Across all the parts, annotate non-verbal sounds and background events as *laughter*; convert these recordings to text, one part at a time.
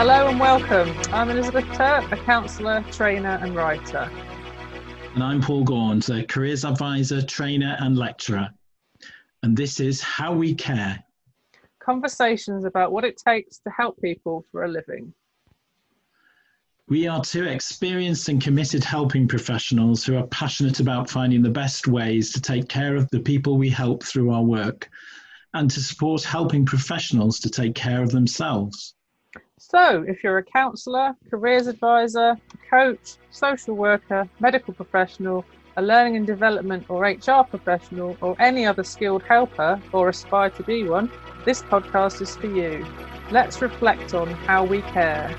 Hello and welcome. I'm Elizabeth Turk, a counsellor, trainer, and writer. And I'm Paul Gaunt, a careers advisor, trainer, and lecturer. And this is How We Care. Conversations about what it takes to help people for a living. We are two experienced and committed helping professionals who are passionate about finding the best ways to take care of the people we help through our work and to support helping professionals to take care of themselves. So, if you're a counsellor, careers advisor, coach, social worker, medical professional, a learning and development or HR professional, or any other skilled helper or aspire to be one, this podcast is for you. Let's reflect on how we care.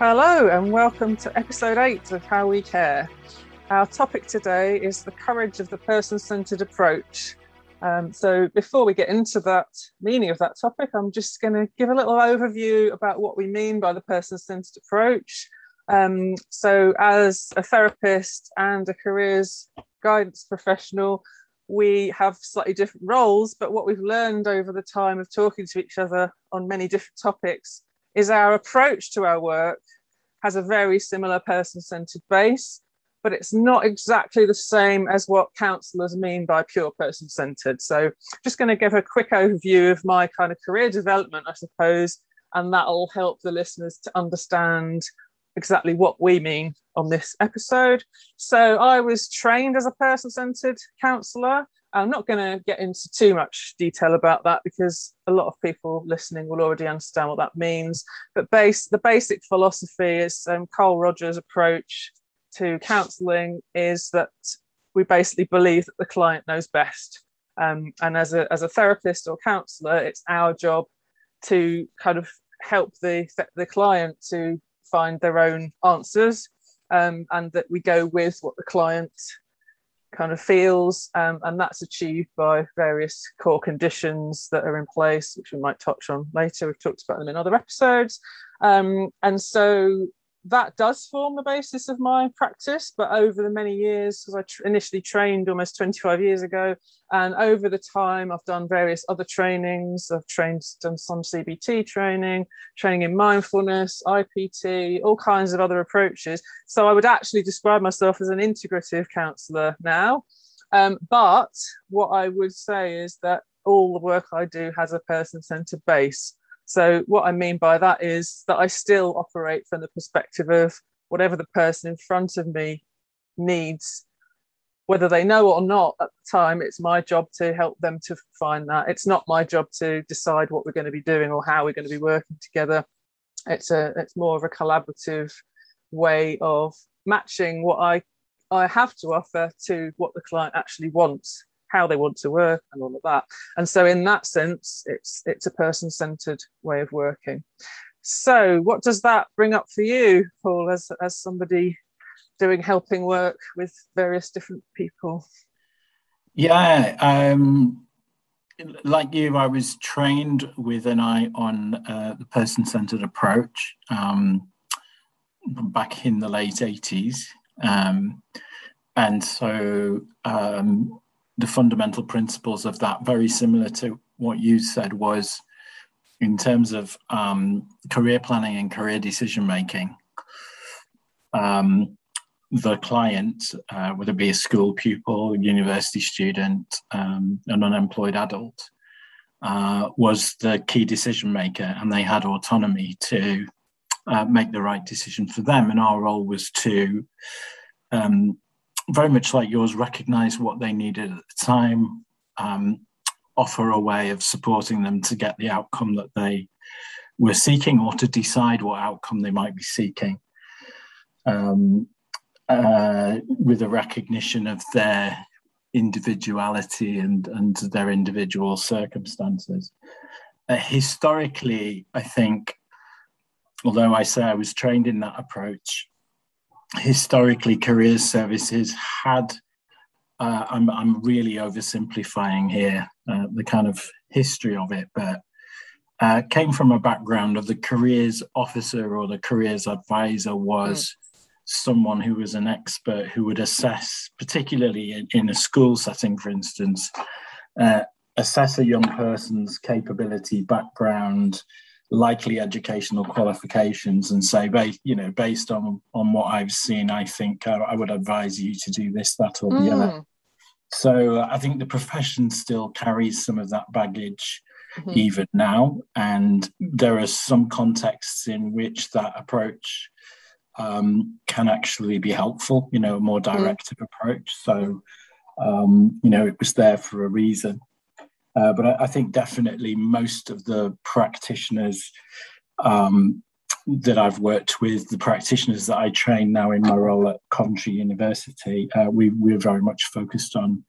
Hello, and welcome to episode 8 of How We Care. Our topic today is the courage of the person centered approach. Um, so, before we get into that meaning of that topic, I'm just going to give a little overview about what we mean by the person centered approach. Um, so, as a therapist and a careers guidance professional, we have slightly different roles, but what we've learned over the time of talking to each other on many different topics is our approach to our work has a very similar person centered base, but it's not exactly the same as what counsellors mean by pure person centered. So, just going to give a quick overview of my kind of career development, I suppose, and that'll help the listeners to understand exactly what we mean on this episode. So, I was trained as a person centered counsellor I'm not going to get into too much detail about that because a lot of people listening will already understand what that means. But base the basic philosophy is um, Carl Rogers' approach to counselling is that we basically believe that the client knows best. Um, and as a, as a therapist or counsellor, it's our job to kind of help the, the client to find their own answers um, and that we go with what the client kind of feels, um, and that's achieved by various core conditions that are in place, which we might touch on later. We've talked about them in other episodes, um, and so that does form the basis of my practice. But over the many years, because I tr- initially trained almost 25 years ago, and over the time, I've done various other trainings. I've trained, done some CBT training, training in mindfulness, IPT, all kinds of other approaches. So I would actually describe myself as an integrative counsellor now. Um, but what I would say is that all the work I do has a person centered base. So, what I mean by that is that I still operate from the perspective of whatever the person in front of me needs, whether they know or not at the time, it's my job to help them to find that. It's not my job to decide what we're going to be doing or how we're going to be working together. It's a it's more of a collaborative way of matching what I I have to offer to what the client actually wants how they want to work and all of that. And so in that sense, it's it's a person-centered way of working. So what does that bring up for you, Paul, as as somebody doing helping work with various different people? Yeah, um, like you, I was trained with an eye on uh, the person-centered approach um, back in the late 80s. Um, and so um, the fundamental principles of that, very similar to what you said, was in terms of um, career planning and career decision making. Um, the client, uh, whether it be a school pupil, university student, um, an unemployed adult, uh, was the key decision maker, and they had autonomy to uh, make the right decision for them. And our role was to um, very much like yours, recognize what they needed at the time, um, offer a way of supporting them to get the outcome that they were seeking or to decide what outcome they might be seeking um, uh, with a recognition of their individuality and, and their individual circumstances. Uh, historically, I think, although I say I was trained in that approach, historically career services had uh, I'm, I'm really oversimplifying here uh, the kind of history of it, but uh, came from a background of the careers officer or the careers advisor was mm. someone who was an expert who would assess, particularly in, in a school setting, for instance, uh, assess a young person's capability, background, likely educational qualifications, and say, you know, based on on what I've seen, I think I, I would advise you to do this, that, or the mm. other. So uh, I think the profession still carries some of that baggage mm-hmm. even now. And there are some contexts in which that approach um, can actually be helpful, you know, a more mm. directive mm. approach. So, um, you know, it was there for a reason. Uh, but I, I, think definitely most of the practitioners um, that I've worked with, the practitioners that I train now in my role at Coventry University, uh, we, we're very much focused on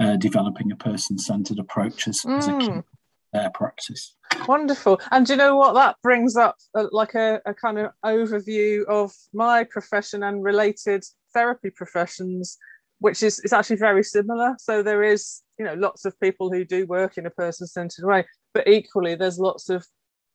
uh, developing a person-centered approach as, mm. as a key mm. their practice. Wonderful. And do you know what that brings up? Uh, like a, a kind of overview of my profession and related therapy professions, which is, is actually very similar. So there is, you know, lots of people who do work in a person-centered way, but equally there's lots of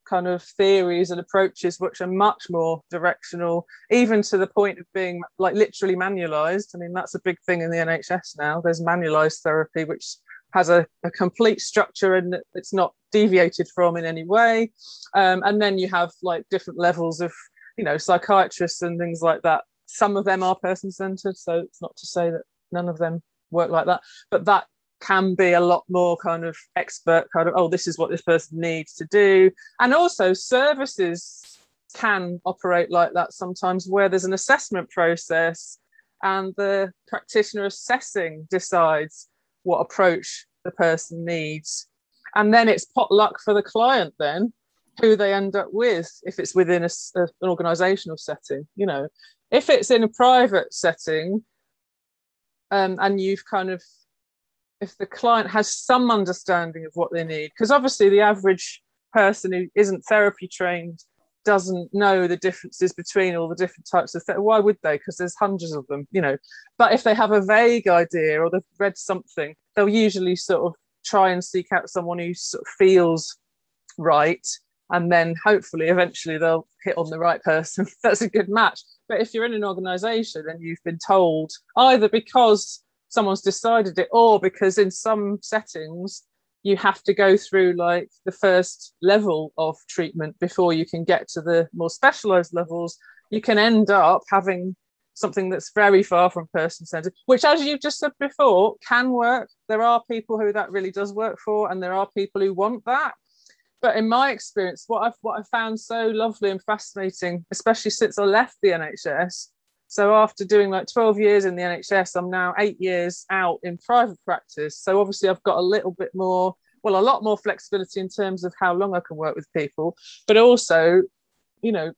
kind of theories and approaches which are much more directional, even to the point of being like literally manualized. I mean, that's a big thing in the NHS now. There's manualized therapy, which has a, a complete structure and it's not deviated from in any way. Um, and then you have like different levels of, you know, psychiatrists and things like that. Some of them are person centered, so it's not to say that none of them work like that, but that can be a lot more kind of expert kind of oh this is what this person needs to do. And also services can operate like that sometimes where there's an assessment process and the practitioner assessing decides what approach the person needs. And then it's pot luck for the client then who they end up with if it's within a, a, an organizational setting you know. If it's in a private setting um, and you've kind of if the client has some understanding of what they need because obviously the average person who isn't therapy trained doesn't know the differences between all the different types of therapy. Why would they? Because there's hundreds of them, you know. But if they have a vague idea or they've read something, they'll usually sort of try and seek out someone who sort of feels right. And then hopefully eventually they'll hit on the right person. *laughs* That's a good match. But if you're in an organization and you've been told either because someone's decided it or because in some settings you have to go through like the first level of treatment before you can get to the more specialized levels you can end up having something that's very far from person centered which as you've just said before can work there are people who that really does work for and there are people who want that but in my experience what i've what i found so lovely and fascinating especially since i left the nhs so after doing like 12 years in the NHS, I'm now eight years out in private practice. So obviously I've got a little bit more, well, a lot more flexibility in terms of how long I can work with people, but also, you know,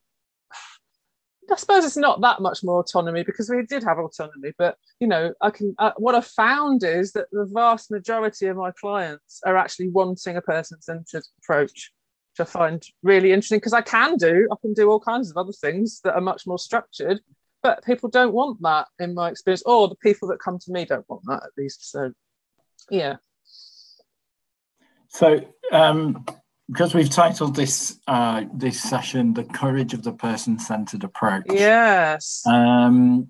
I suppose it's not that much more autonomy because we did have autonomy, but you know, I can. Uh, what I found is that the vast majority of my clients are actually wanting a person-centered approach, which I find really interesting because I can do. I can do all kinds of other things that are much more structured, but people don't want that in my experience or the people that come to me don't want that at least so yeah so um, because we've titled this uh, this session the courage of the person-centered approach yes um,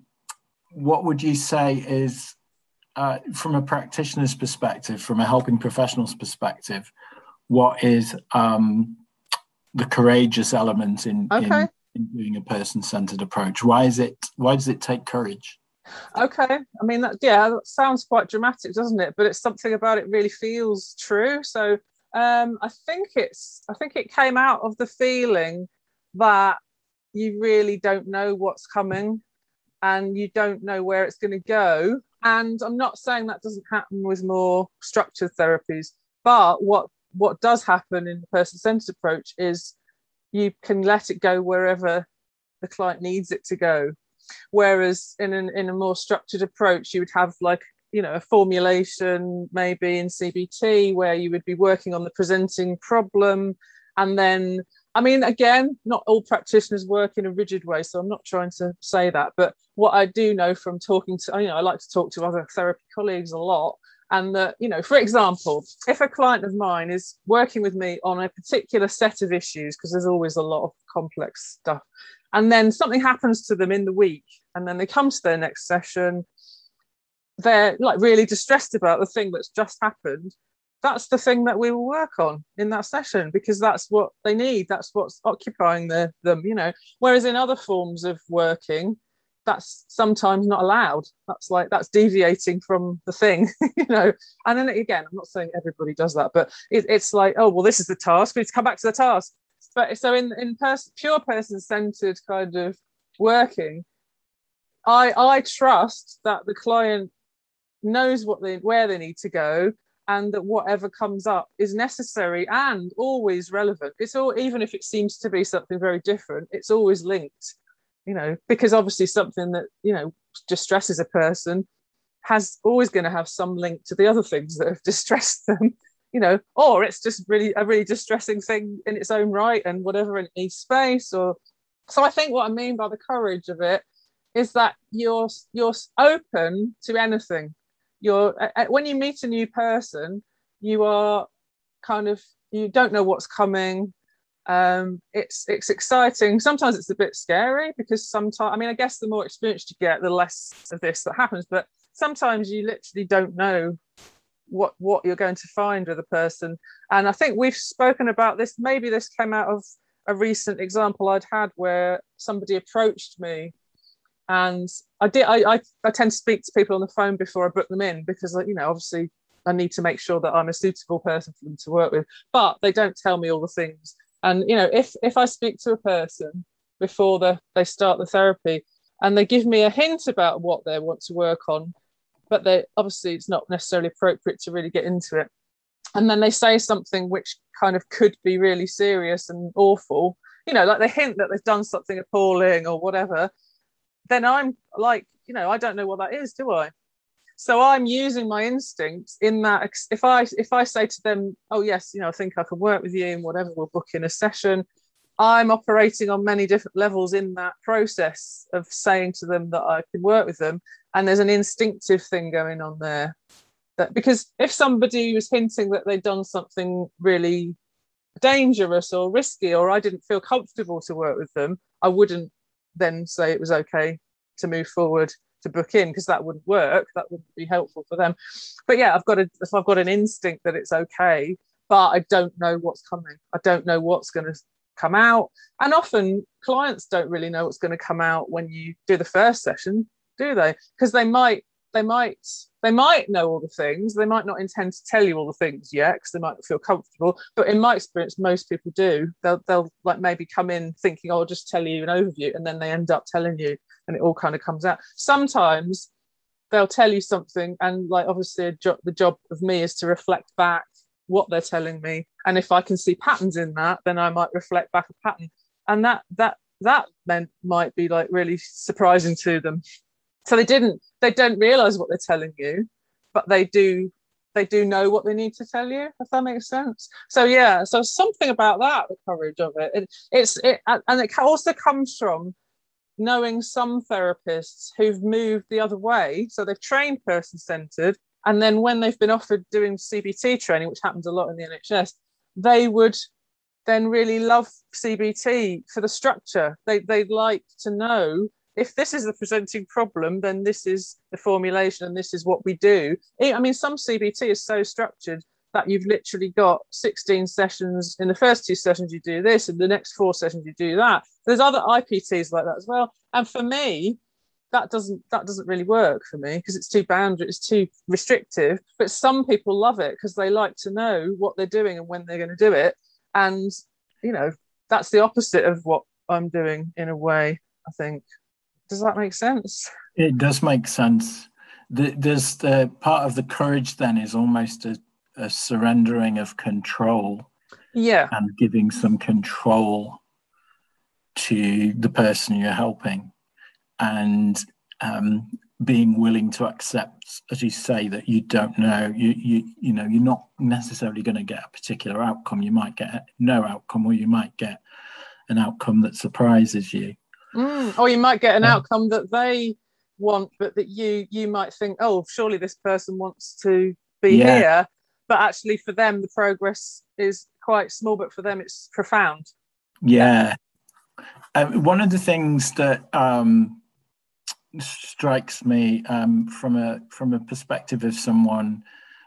what would you say is uh, from a practitioner's perspective from a helping professional's perspective what is um, the courageous element in, okay. in in doing a person-centered approach? Why is it? Why does it take courage? Okay, I mean that yeah, that sounds quite dramatic, doesn't it? But it's something about it really feels true. So um, I think it's I think it came out of the feeling that you really don't know what's coming and you don't know where it's going to go. And I'm not saying that doesn't happen with more structured therapies, but what what does happen in the person-centered approach is you can let it go wherever the client needs it to go. Whereas in an, in a more structured approach, you would have like you know a formulation maybe in CBT where you would be working on the presenting problem, and then I mean again, not all practitioners work in a rigid way, so I'm not trying to say that. But what I do know from talking to you know I like to talk to other therapy colleagues a lot, and that you know for example if a client of mine is working with me on a particular set of issues because there's always a lot of complex stuff and then something happens to them in the week and then they come to their next session they're like really distressed about the thing that's just happened that's the thing that we will work on in that session because that's what they need that's what's occupying the, them you know. Whereas in other forms of working that's sometimes not allowed. That's like that's deviating from the thing *laughs* you know. And then again i'm not saying everybody does that but it, it's like oh well this is the task we need to come back to the task. But so in in pers- pure person centered kind of working i i trust that the client knows what they where they need to go and that whatever comes up is necessary and always relevant. It's all even if it seems to be something very different it's always linked you know because obviously something that you know distresses a person has always going to have some link to the other things that have *laughs* distressed them you know or it's just really a really distressing thing in its own right and whatever in needs space or so i think what i mean by the courage of it is that you're you're open to anything you're when you meet a new person you are kind of you don't know what's coming. Um, it's it's exciting. Sometimes it's a bit scary because sometimes i mean i guess the more experience you get the less of this that happens but sometimes you literally don't know what what you're going to find with a person. And i think we've spoken about this. Maybe this came out of a recent example i'd had where somebody approached me and I did. I, I, I tend to speak to people on the phone before I book them in because, you know, obviously I need to make sure that I'm a suitable person for them to work with. But they don't tell me all the things. And you know, if if I speak to a person before the, they start the therapy and they give me a hint about what they want to work on, but they obviously it's not necessarily appropriate to really get into it. And then they say something which kind of could be really serious and awful. You know, like they hint that they've done something appalling or whatever then I'm like, you know, I don't know what that is, do I? So I'm using my instincts in that if I if I say to them, oh yes, you know, I think I can work with you and whatever, we'll book in a session. I'm operating on many different levels in that process of saying to them that I can work with them. And there's an instinctive thing going on there. That because if somebody was hinting that they'd done something really dangerous or risky, or I didn't feel comfortable to work with them, I wouldn't then say it was okay to move forward to book in because that wouldn't work. That wouldn't be helpful for them. But yeah i've got a if i've got an instinct that it's okay but i don't know what's coming. I don't know what's going to come out. And often clients don't really know what's going to come out when you do the first session do they? Because they might they might they might know all the things. They might not intend to tell you all the things yet because they might not feel comfortable. But in my experience most people do. They'll, they'll like maybe come in thinking oh, i'll just tell you an overview and then they end up telling you and it all kind of comes out. Sometimes they'll tell you something and like obviously jo- the job of me is to reflect back what they're telling me. And if i can see patterns in that then i might reflect back a pattern. And that that that then might be like really surprising to them so they didn't they don't realize what they're telling you but they do they do know what they need to tell you if that makes sense. So yeah so something about that the courage of it, it it's it and it also comes from knowing some therapists who've moved the other way. So they've trained person centered and then when they've been offered doing cbt training which happens a lot in the nhs they would then really love cbt for the structure. They, they'd like to know if this is the presenting problem, then this is the formulation and this is what we do. I mean, some CBT is so structured that you've literally got 16 sessions. In the first two sessions, you do this, and the next four sessions, you do that. There's other IPTs like that as well. And for me, that doesn't that doesn't really work for me because it's too boundary, it's too restrictive. But some people love it because they like to know what they're doing and when they're going to do it. And you know, that's the opposite of what I'm doing in a way, I think. Does that make sense? It does make sense. The, there's the part of the courage then is almost a, a surrendering of control. Yeah. And giving some control to the person you're helping and um, being willing to accept, as you say, that you don't know, you you you know, you're not necessarily going to get a particular outcome. You might get no outcome, or you might get an outcome that surprises you. Mm. Or you might get an outcome that they want, but that you you might think, oh, surely this person wants to be Yeah. here but actually for them the progress is quite small but for them it's profound Yeah. Um, one of the things that um, strikes me um, from a from a perspective of someone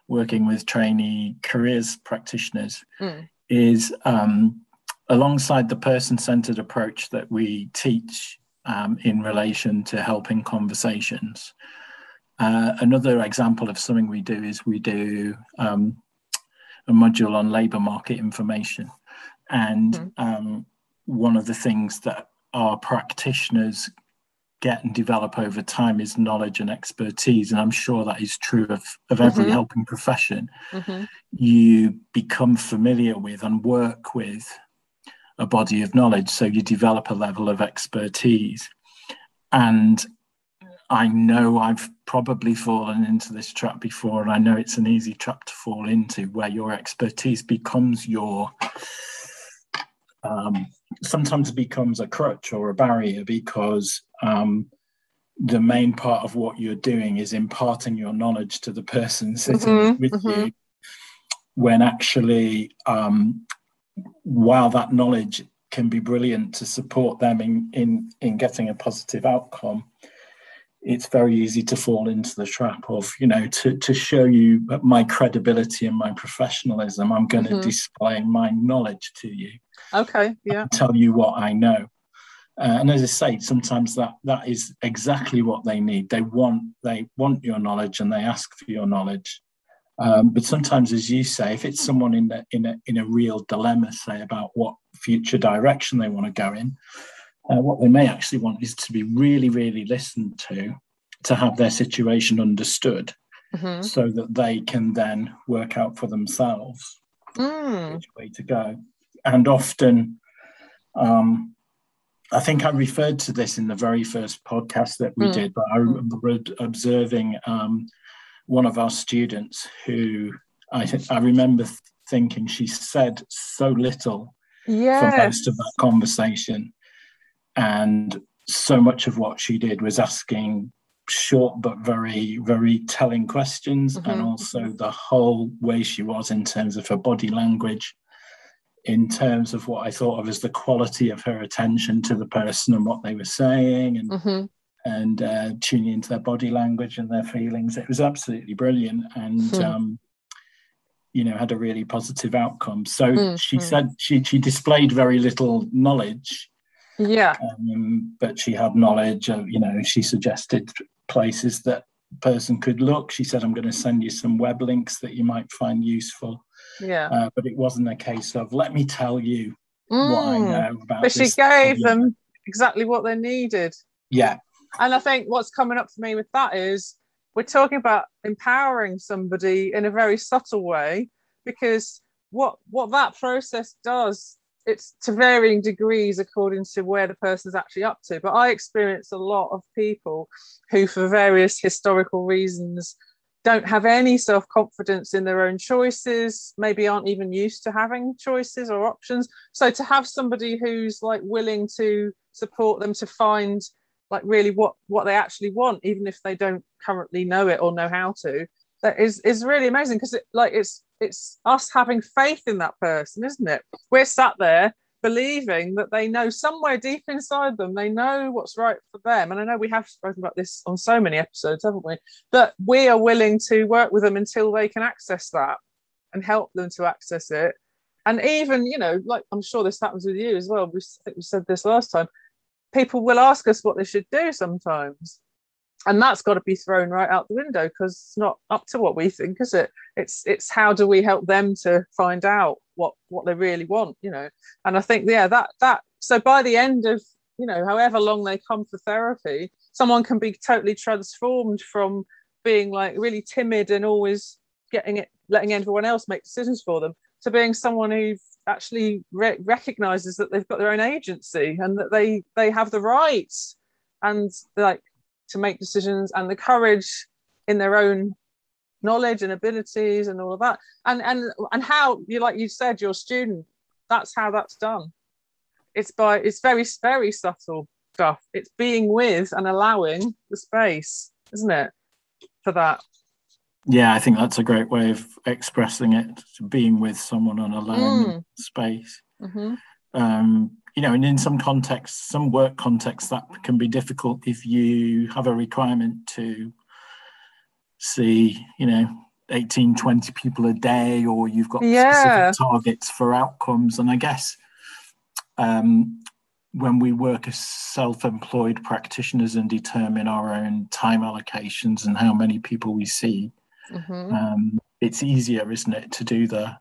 working with trainee careers practitioners Mm. is um, alongside the person-centered approach that we teach um, in relation to helping conversations. Uh, another example of something we do is we do um, a module on labour market information, and Mhm. um, one of the things that our practitioners get and develop over time is knowledge and expertise, and I'm sure that is true of, of every Mhm. helping profession. Mhm. You become familiar with and work with a body of knowledge, so you develop a level of expertise. And I know I've probably fallen into this trap before, and I know it's an easy trap to fall into where your expertise becomes your um, sometimes becomes a crutch or a barrier because um, the main part of what you're doing is imparting your knowledge to the person sitting Mhm, with mhm. you when actually um, while that knowledge can be brilliant to support them in, in, in getting a positive outcome, it's very easy to fall into the trap of, you know, to, to show you my credibility and my professionalism, I'm going to Mhm. display my knowledge to you, okay yeah tell you what I know. Uh, and as I say, sometimes that that is exactly what they need. They want they want your knowledge and they ask for your knowledge. Um, but sometimes, as you say, if it's someone in a, in a in a real dilemma, say about what future direction they want to go in, uh, what they may actually want is to be really, really listened to, to have their situation understood, Mhm. so that they can then work out for themselves Mm. which way to go. And often, um, I think I referred to this in the very first podcast that we Mm. did, but I remember observing um, one of our students who I think I remember thinking she said so little for most of that conversation, and so much of what she did was asking short but very very telling questions and Mhm, also the whole way she was in terms of her body language in terms of what i thought of as the quality of her attention to the person and what they were saying and Mhm. And uh, tuning into their body language and their feelings. It was absolutely brilliant and Hmm. um you know had a really positive outcome. So Mm, she mm. said she she displayed very little knowledge yeah. um, but she had knowledge of you know she suggested places that person could look. She said i'm going to send you some web links that you might find useful. Yeah. Uh, but it wasn't a case of let me tell you what i know about but she gave problem." them exactly what they needed. Yeah and i think what's coming up for me with that is we're talking about empowering somebody in a very subtle way because what what that process does it's to varying degrees according to where the person's actually up to. But i experience a lot of people who for various historical reasons don't have any self-confidence in their own choices maybe aren't even used to having choices or options. So to have somebody who's like willing to support them to find like really what what they actually want even if they don't currently know it or know how to that is is really amazing. Because it like it's it's us having faith in that person isn't it? We're sat there believing that they know somewhere deep inside them they know what's right for them. And i know we have spoken about this on so many episodes haven't we? That we are willing to work with them until they can access that and help them to access it. And even you know like i'm sure this happens with you as well. We, think we said this last time people will ask us what they should do sometimes. And that's got to be thrown right out the window because it's not up to what we think is it? It's it's how do we help them to find out what what they really want you know? And i think yeah that that so by the end of you know however long they come for therapy someone can be totally transformed from being like really timid and always getting it letting everyone else make decisions for them to being someone who actually re- recognizes that they've got their own agency and that they they have the rights and like to make decisions and the courage in their own knowledge and abilities and all of that. And and and how you like you said your student that's how that's done. It's by it's very very subtle stuff. It's being with and allowing the space isn't it for that yeah, I think that's a great way of expressing it. Being with someone on a alone mm. space. Mm-hmm. Um, you know, and in some contexts, some work contexts, that can be difficult if you have a requirement to see, you know, 18, 20 people a day, or you've got yeah. specific targets for outcomes. And I guess um, when we work as self-employed practitioners and determine our own time allocations and how many people we see, mm-hmm. um, it's easier, isn't it, to do the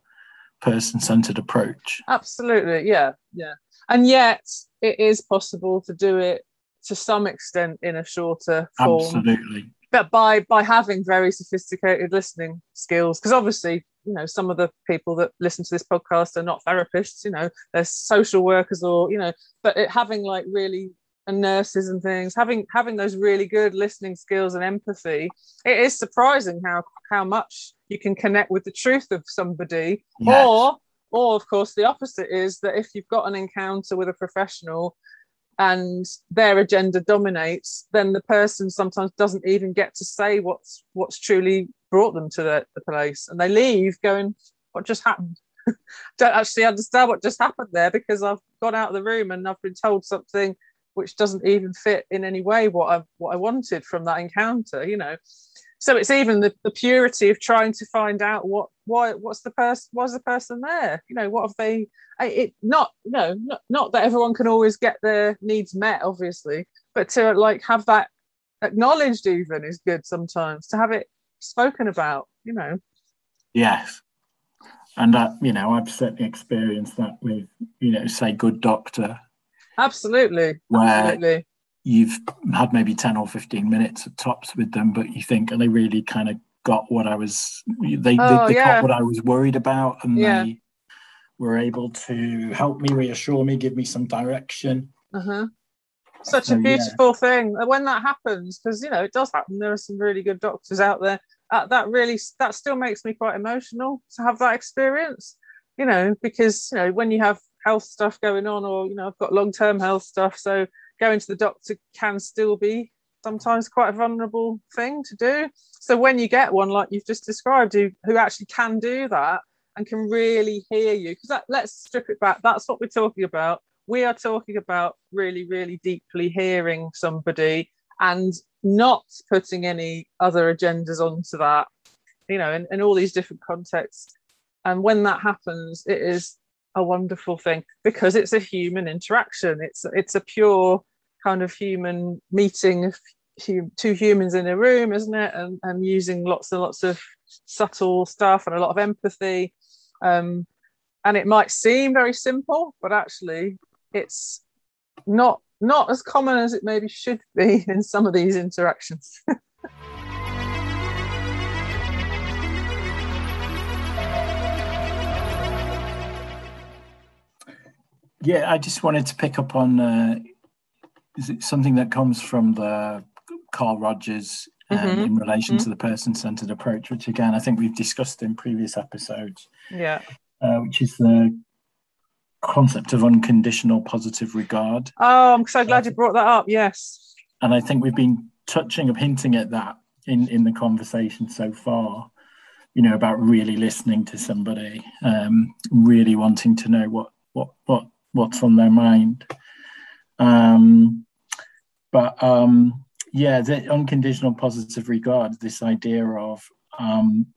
person-centered approach? Absolutely, yeah, yeah. And yet, it is possible to do it to some extent in a shorter form. Absolutely but by by having very sophisticated listening skills because obviously you know some of the people that listen to this podcast are not therapists you know they're social workers or you know but it, having like really and nurses and things having having those really good listening skills and empathy it is surprising how how much you can connect with the truth of somebody yes. or or of course the opposite is that if you've got an encounter with a professional and their agenda dominates, then the person sometimes doesn't even get to say what's what's truly brought them to the, the place, and they leave going, "What just happened?" *laughs* Don't actually understand what just happened there because I've gone out of the room and I've been told something which doesn't even fit in any way what I what I wanted from that encounter. You know, so it's even the, the purity of trying to find out what why what's the person was the person there? You know what have they it not no not, not that everyone can always get their needs met obviously but to like have that acknowledged even is good sometimes to have it spoken about you know. Yes. And that you know i've certainly experienced that with you know say good doctor absolutely where absolutely you've had maybe 10 or 15 minutes at tops with them but you think are they really kind of got what i was they, oh, they, they yeah. got what i was worried about and yeah. they were able to help me reassure me give me some direction uh-huh. such so, a beautiful yeah. thing when that happens because you know it does happen there are some really good doctors out there uh, that really that still makes me quite emotional to have that experience you know because you know when you have health stuff going on or you know i've got long-term health stuff so going to the doctor can still be sometimes quite a vulnerable thing to do. So when you get one like you've just described, who, who actually can do that and can really hear you, because let's strip it back. That's what we're talking about. We are talking about really, really deeply hearing somebody and not putting any other agendas onto that, you know, in, in all these different contexts. And when that happens, it is a wonderful thing because it's a human interaction. It's it's a pure kind of human meeting of two humans in a room, isn't it? And, and using lots and lots of subtle stuff and a lot of empathy. Um, and it might seem very simple, but actually, it's not not as common as it maybe should be *laughs* in some of these interactions. *laughs* Yeah, I just wanted to pick up on uh, is it something that comes from the Carl Rogers um, mm-hmm. in relation mm-hmm. to the person-centered approach, which again I think we've discussed in previous episodes. Yeah, uh, which is the concept of unconditional positive regard. Oh, I'm so glad you brought that up. Yes, and I think we've been touching of hinting at that in in the conversation so far you know about really listening to somebody um, really wanting to know what what what what's on their mind. Um, but um, yeah, the unconditional positive regard, this idea of, um,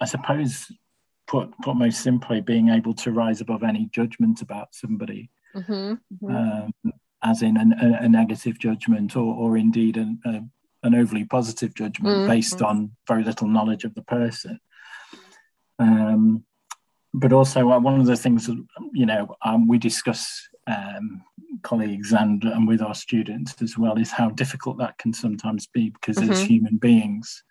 I suppose, put put most simply, being able to rise above any judgment about somebody, mm-hmm, mm-hmm. Um, as in a, a, negative judgment or, or indeed an, a, an overly positive judgment mm-hmm. based on very little knowledge of the person. Um, but also uh, one of the things that you know um, we discuss um, colleagues and and with our students as well is how difficult that can sometimes be because mm-hmm. as human beings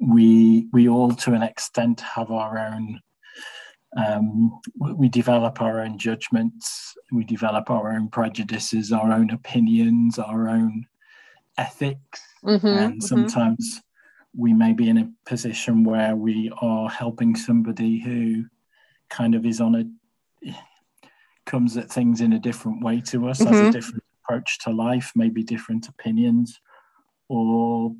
we we all to an extent have our own um, we develop our own judgments we develop our own prejudices our own opinions our own ethics mm-hmm. and mm-hmm. sometimes mm-hmm. we may be in a position where we are helping somebody who kind of is on a comes at things in a different way to us, mm-hmm. has a mm-hmm. different approach to life, maybe different opinions, or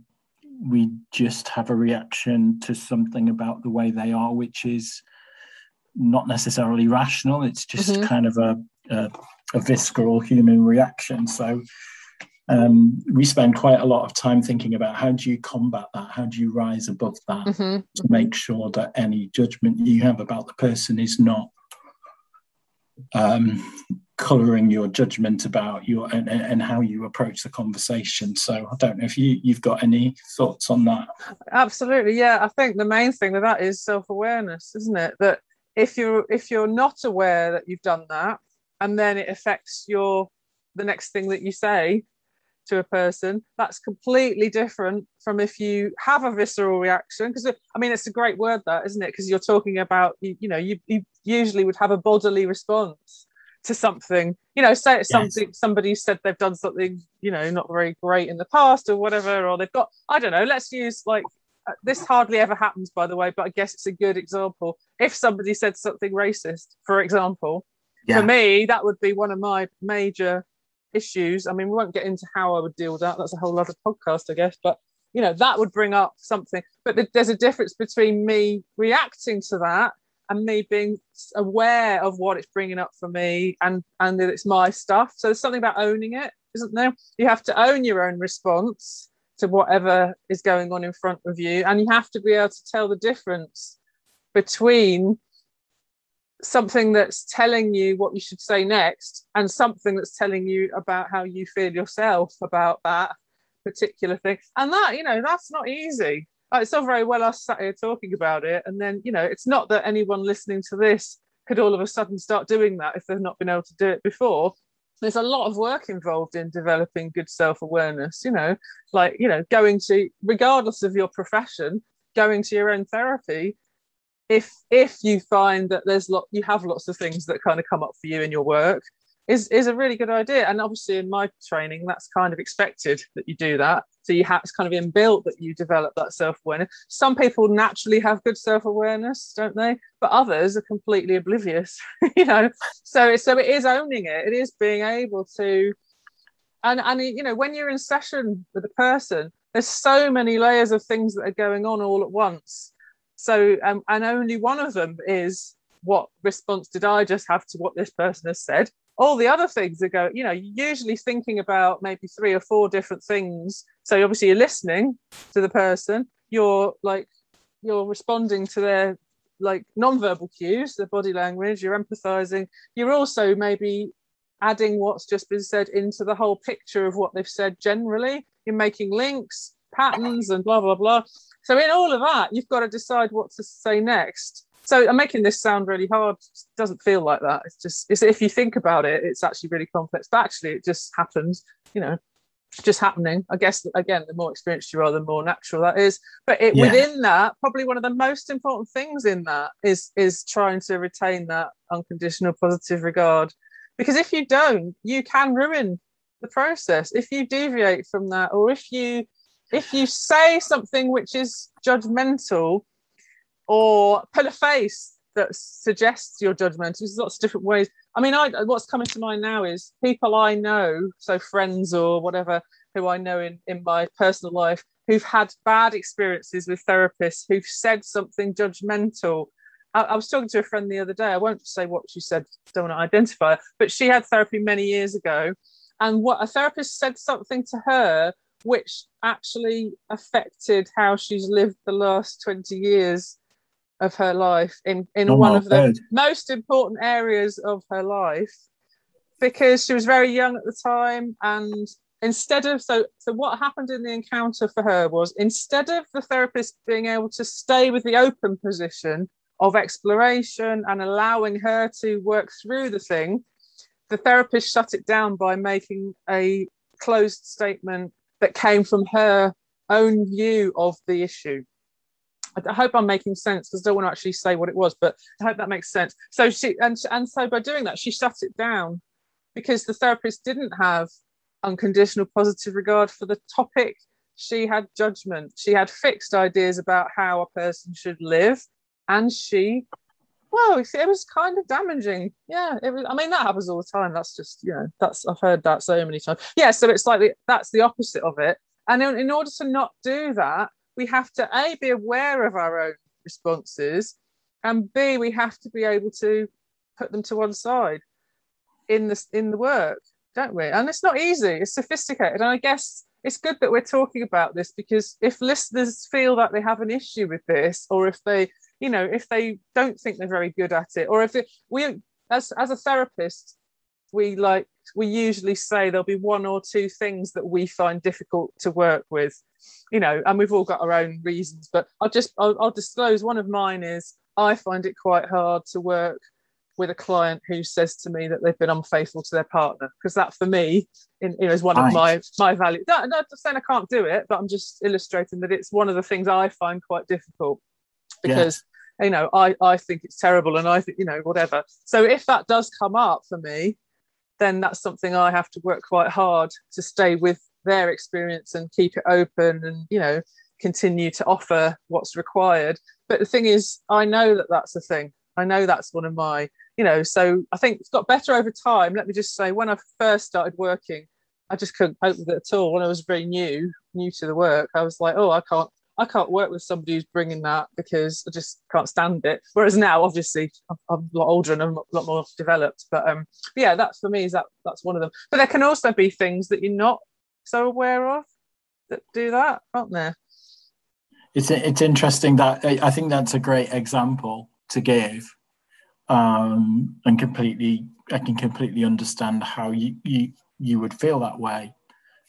we just have a reaction to something about the way they are, which is not necessarily rational. It's just mm-hmm. kind of a, a, a, visceral human reaction. So um, we spend quite a lot of time thinking about how do you combat that? How do you rise above that mm-hmm. to make sure that any judgment you have about the person is not um, colouring your judgment about your and, and how you approach the conversation. So I don't know if you you've got any thoughts on that. Absolutely, yeah. I think the main thing with that is self awareness, isn't it? That if you're if you're not aware that you've done that, and then it affects your the next thing that you say to a person that's completely different from if you have a visceral reaction because i mean it's a great word that isn't it? Because you're talking about you, you know you, you usually would have a bodily response to something. You know say it's something somebody said they've done something you know not very great in the past or whatever or they've got i don't know let's use like uh, this hardly ever happens by the way but i guess it's a good example. If somebody said something racist for example yeah. for me that would be one of my major issues. I mean we won't get into how i would deal with that. That's a whole other podcast i guess. But you know that would bring up something. But there's a difference between me reacting to that and me being aware of what it's bringing up for me and and that it's my stuff. So there's something about owning it isn't there? You have to own your own response to whatever is going on in front of you and you have to be able to tell the difference between something that's telling you what you should say next and something that's telling you about how you feel yourself about that particular thing and that you know that's not easy it's all very well us sat here talking about it, and then you know, it's not that anyone listening to this could all of a sudden start doing that if they've not been able to do it before. There's a lot of work involved in developing good self-awareness. You know, like you know, going to regardless of your profession, going to your own therapy. If if you find that there's lot, you have lots of things that kind of come up for you in your work, is is a really good idea. And obviously, in my training, that's kind of expected that you do that. So you have it's kind of inbuilt that you develop that self awareness. Some people naturally have good self awareness, don't they? But others are completely oblivious. *laughs* you know, so so it is owning it. It is being able to, and and you know, when you're in session with a person, there's so many layers of things that are going on all at once. So um, and only one of them is what response did I just have to what this person has said? all the other things are going, you know, usually thinking about maybe three or four different things. So obviously you're listening to the person, you're like, you're responding to their like non-verbal cues, their body language, you're empathizing. You're also maybe adding what's just been said into the whole picture of what they've said generally. You're making links, patterns, and blah, blah, blah. So in all of that, you've got to decide what to say next so I'm making this sound really hard. It doesn't feel like that. It's just it's, if you think about it, it's actually really complex. But actually, it just happens. You know, just happening. I guess again, the more experienced you are, the more natural that is. But it, yeah. within that, probably one of the most important things in that is is trying to retain that unconditional positive regard. Because if you don't, you can ruin the process. If you deviate from that, or if you if you say something which is judgmental or pull a face that suggests you're judgmental. There's lots of different ways. I mean, I, what's coming to mind now is people I know, so friends or whatever, who I know in, in my personal life, who've had bad experiences with therapists who've said something judgmental. I, I was talking to a friend the other day. I won't say what she said, don't want to identify her, but she had therapy many years ago. And what a therapist said something to her which actually affected how she's lived the last 20 years of her life in in oh, one of the most important areas of her life. Because she was very young at the time and instead of so so what happened in the encounter for her was instead of the therapist being able to stay with the open position of exploration and allowing her to work through the thing the therapist shut it down by making a closed statement that came from her own view of the issue I hope I'm making sense because I don't want to actually say what it was, but I hope that makes sense. So she and and so by doing that, she shut it down because the therapist didn't have unconditional positive regard for the topic. She had judgment. She had fixed ideas about how a person should live, and she, well, it was kind of damaging. Yeah, it was. I mean, that happens all the time. That's just you know, that's I've heard that so many times. Yeah, so it's like the, that's the opposite of it And in, in order to not do that, we have to A, be aware of our own responses, and B, we have to be able to put them to one side in the, in the work, don't we? And it's not easy, it's sophisticated. And I guess it's good that we're talking about this because if listeners feel that they have an issue with this, or if they, you know, if they don't think they're very good at it, or if it, we, as as a therapist, we like we usually say there'll be one or two things that we find difficult to work with, you know, and we've all got our own reasons. But I'll just I'll, I'll disclose one of mine is I find it quite hard to work with a client who says to me that they've been unfaithful to their partner because that for me in, you know, is one right. of my my values. No, not saying I can't do it, but I'm just illustrating that it's one of the things I find quite difficult because. You know I I think it's terrible and I think you know whatever. So if that does come up for me, then that's something I have to work quite hard to stay with their experience and keep it open and you know continue to offer what's required. But the thing is, I know that that's a thing. I know that's one of my you know, so I think it's got better over time. Let me just say, when I first started working, I just couldn't cope with it at all. When I was very new, new to the work, I was like, oh, I can't, I can't work with somebody who's bringing that because I just can't stand it. Whereas now, obviously, I'm, I'm a lot older and I'm a lot more developed. But um, yeah, that's for me is that that's one of them. But there can also be things that you're not so aware of that do that, aren't there? It's it's interesting that I think that's a great example to give um, and completely I can completely understand how you you you would feel that way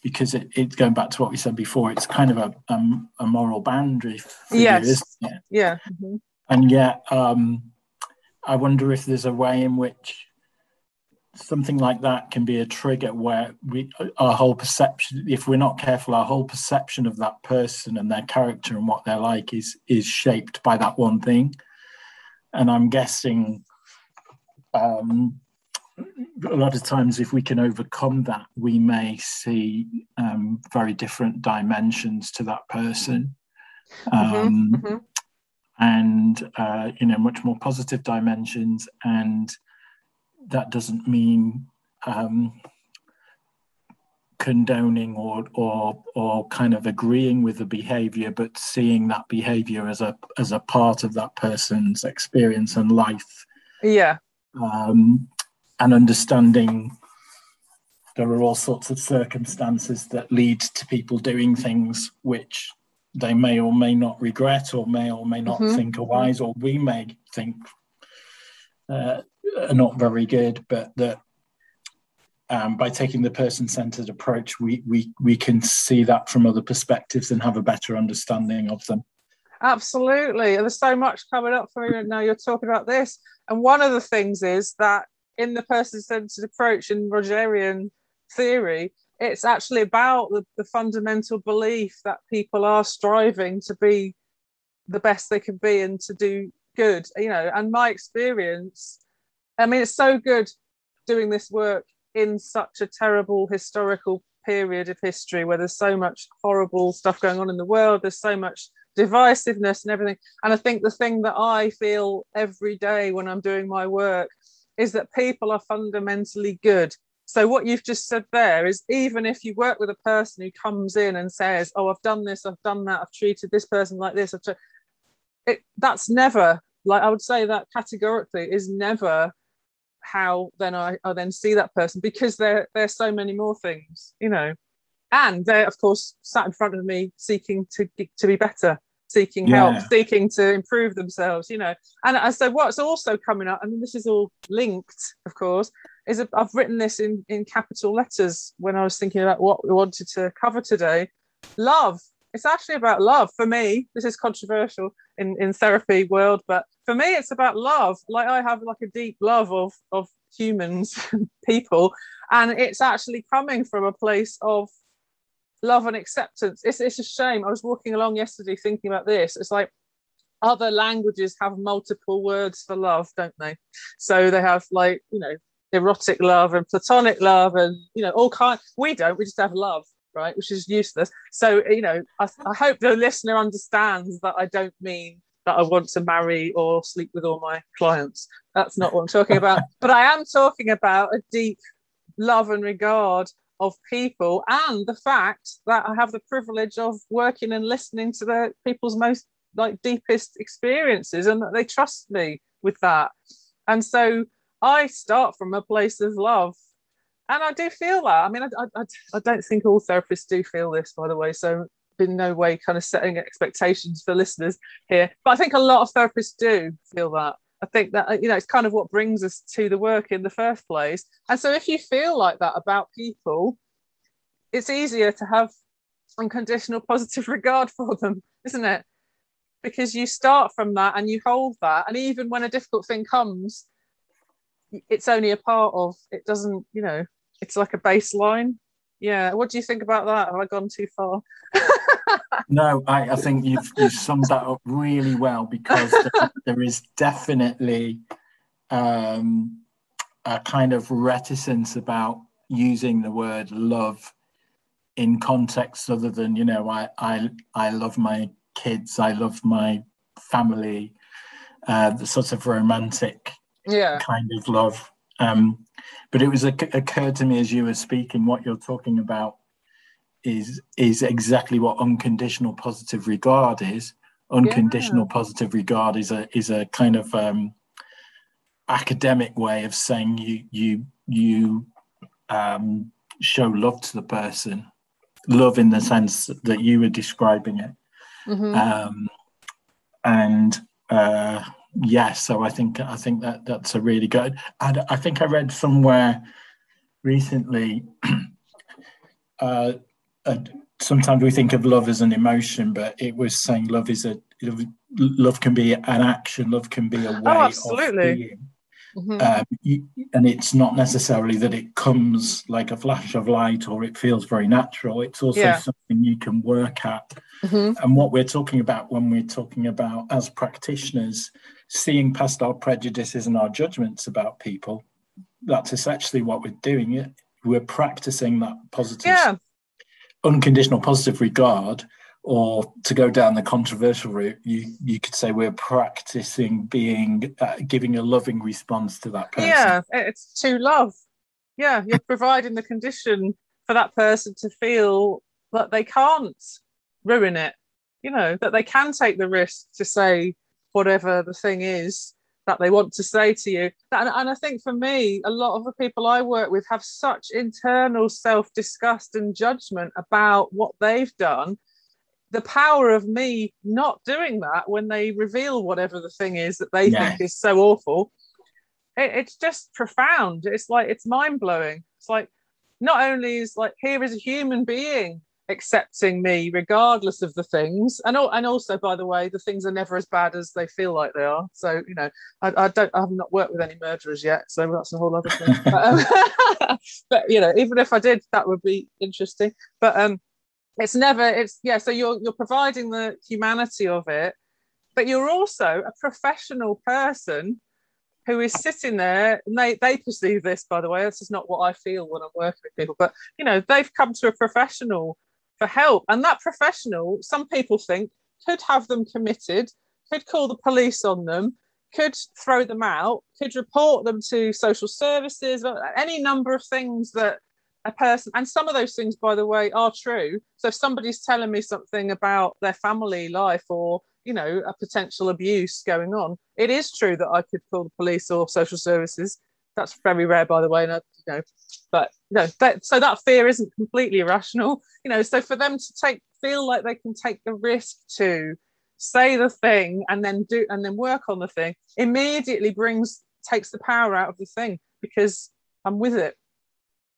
because it, it's going back to what we said before it's kind of a um, a moral boundary for yes. you, yeah mm-hmm. and yet um, I wonder if there's a way in which something like that can be a trigger where we our whole perception if we're not careful our whole perception of that person and their character and what they're like is is shaped by that one thing and i'm guessing um, a lot of times, if we can overcome that, we may see um, very different dimensions to that person. Mm-hmm, um, mm-hmm. And uh, you know, much more positive dimensions, and that doesn't mean um, condoning or or or kind of agreeing with the behavior but seeing that behavior as a as a part of that person's experience and life yeah um, and understanding there are all sorts of circumstances that lead to people doing things which they may or may not regret or may or may not mm-hmm. think are wise or we may think uh, are not very good but that um, by taking the person-centered approach we, we we can see that from other perspectives and have a better understanding of them. Absolutely. There's so much coming up for me now. You're talking about this. And one of the things is that in the person-centered approach in Rogerian theory, it's actually about the, the fundamental belief that people are striving to be the best they can be and to do good. You know, and my experience, I mean, it's so good doing this work in such a terrible historical period of history where there's so much horrible stuff going on in the world. There's so much divisiveness and everything. And I think the thing that I feel every day when I'm doing my work is that people are fundamentally good. So what you've just said there is even if you work with a person who comes in and says, "Oh, I've done this, I've done that, I've treated this person like this," I've it, that's never like I would say that categorically is never how then I, I then see that person because there there's so many more things, you know and they're of course sat in front of me seeking to to be better seeking yeah. help seeking to improve themselves you know. And I so what's also coming up I mean this is all linked of course is I've written this in in capital letters when I was thinking about what we wanted to cover today. Love. It's actually about love for me. This is controversial in in therapy world but for me it's about love. Like I have like a deep love of of humans *laughs* people and it's actually coming from a place of love and acceptance. It's, it's a shame. I was walking along yesterday thinking about this. It's like other languages have multiple words for love, don't they? So they have like, you know, erotic love and platonic love and, you know, all kind. We don't, we just have love, right? Which is useless. So, you know, I, I hope the listener understands that I don't mean that I want to marry or sleep with all my clients. That's not what I'm talking about. *laughs* but I am talking about a deep love and regard of people and the fact that I have the privilege of working and listening to the people's most like deepest experiences and that they trust me with that. And so I start from a place of love. And I do feel that. I mean, I, I, I don't think all therapists do feel this, by the way. So, in no way kind of setting expectations for listeners here. But I think a lot of therapists do feel that. I think that, uh, you know, it's kind of what brings us to the work in the first place. And so, if you feel like that about people, it's easier to have unconditional *laughs* positive regard for them, isn't it? Because you start from that and you hold that. And even when a difficult thing comes, it's only a part of it doesn't you know it's like a baseline yeah what do you think about that have i gone too far *laughs* no I, I think you've, you've summed that up really well because there, there is definitely um, a kind of reticence about using the word love in context other than you know i i, I love my kids i love my family uh, the sort of romantic yeah. kind of love. Um, but it was occurred to me as you were speaking, what you're talking about is is exactly what unconditional positive regard is. Unconditional yeah. positive regard is a is a kind of um, academic way of saying you you you um, show love to the person, love in the sense that you were describing it, mm-hmm. um, and uh, yes so i think i think that that's a really good and i think i read somewhere recently *clears throat* uh, uh, sometimes we think of love as an emotion but it was saying love is a love can be an action love can be a oh, way oh, absolutely. of being Mm-hmm. Um, and it's not necessarily that it comes like a flash of light or it feels very natural. It's also yeah. something you can work at. Mm-hmm. And what we're talking about when we're talking about as practitioners, seeing past our prejudices and our judgments about people, that's essentially what we're doing. We're practicing that positive, yeah. Unconditional positive regard or to go down the controversial route, you you could say we're practicing being uh, giving a loving response to that person. Yeah, it's to love. Yeah, you're providing the condition for that person to feel that they can't ruin it. You know that they can take the risk to say whatever the thing is that they want to say to you. And, and I think for me, a lot of the people I work with have such internal self disgust and judgment about what they've done the power of me not doing that when they reveal whatever the thing is that they yeah. think is so awful it, it's just profound it's like it's mind-blowing it's like not only is like here is a human being accepting me regardless of the things. And, and also by the way the things are never as bad as they feel like they are. So you know I, I don't I have not worked with any murderers yet so that's a whole other thing. *laughs* But, um, *laughs* but you know even if I did that would be interesting. But um it's never it's yeah so you're you're providing the humanity of it but you're also a professional person who is sitting there and they they perceive this by the way this is not what i feel when i'm working with people but you know they've come to a professional for help. And that professional some people think could have them committed could call the police on them could throw them out could report them to social services uh, any number of things that a person and some of those things by the way are true. So if somebody's telling me something about their family life or you know a potential abuse going on it is true that i could call the police or social services that's very rare by the way and I, you know but you know that, so that fear isn't completely irrational you know so for them to take feel like they can take the risk to say the thing and then do and then work on the thing immediately brings takes the power out of the thing because i'm with it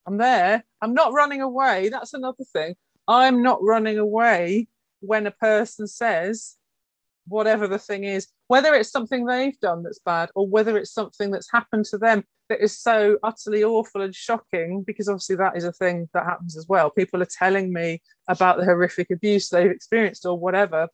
I'm there. I'm not running away. That's another thing. I'm not running away when a person says whatever the thing is, whether it's something they've done that's bad or whether it's something that's happened to them that is so utterly awful and shocking, because obviously that is a thing that happens as well. People are telling me about the horrific abuse they've experienced or whatever.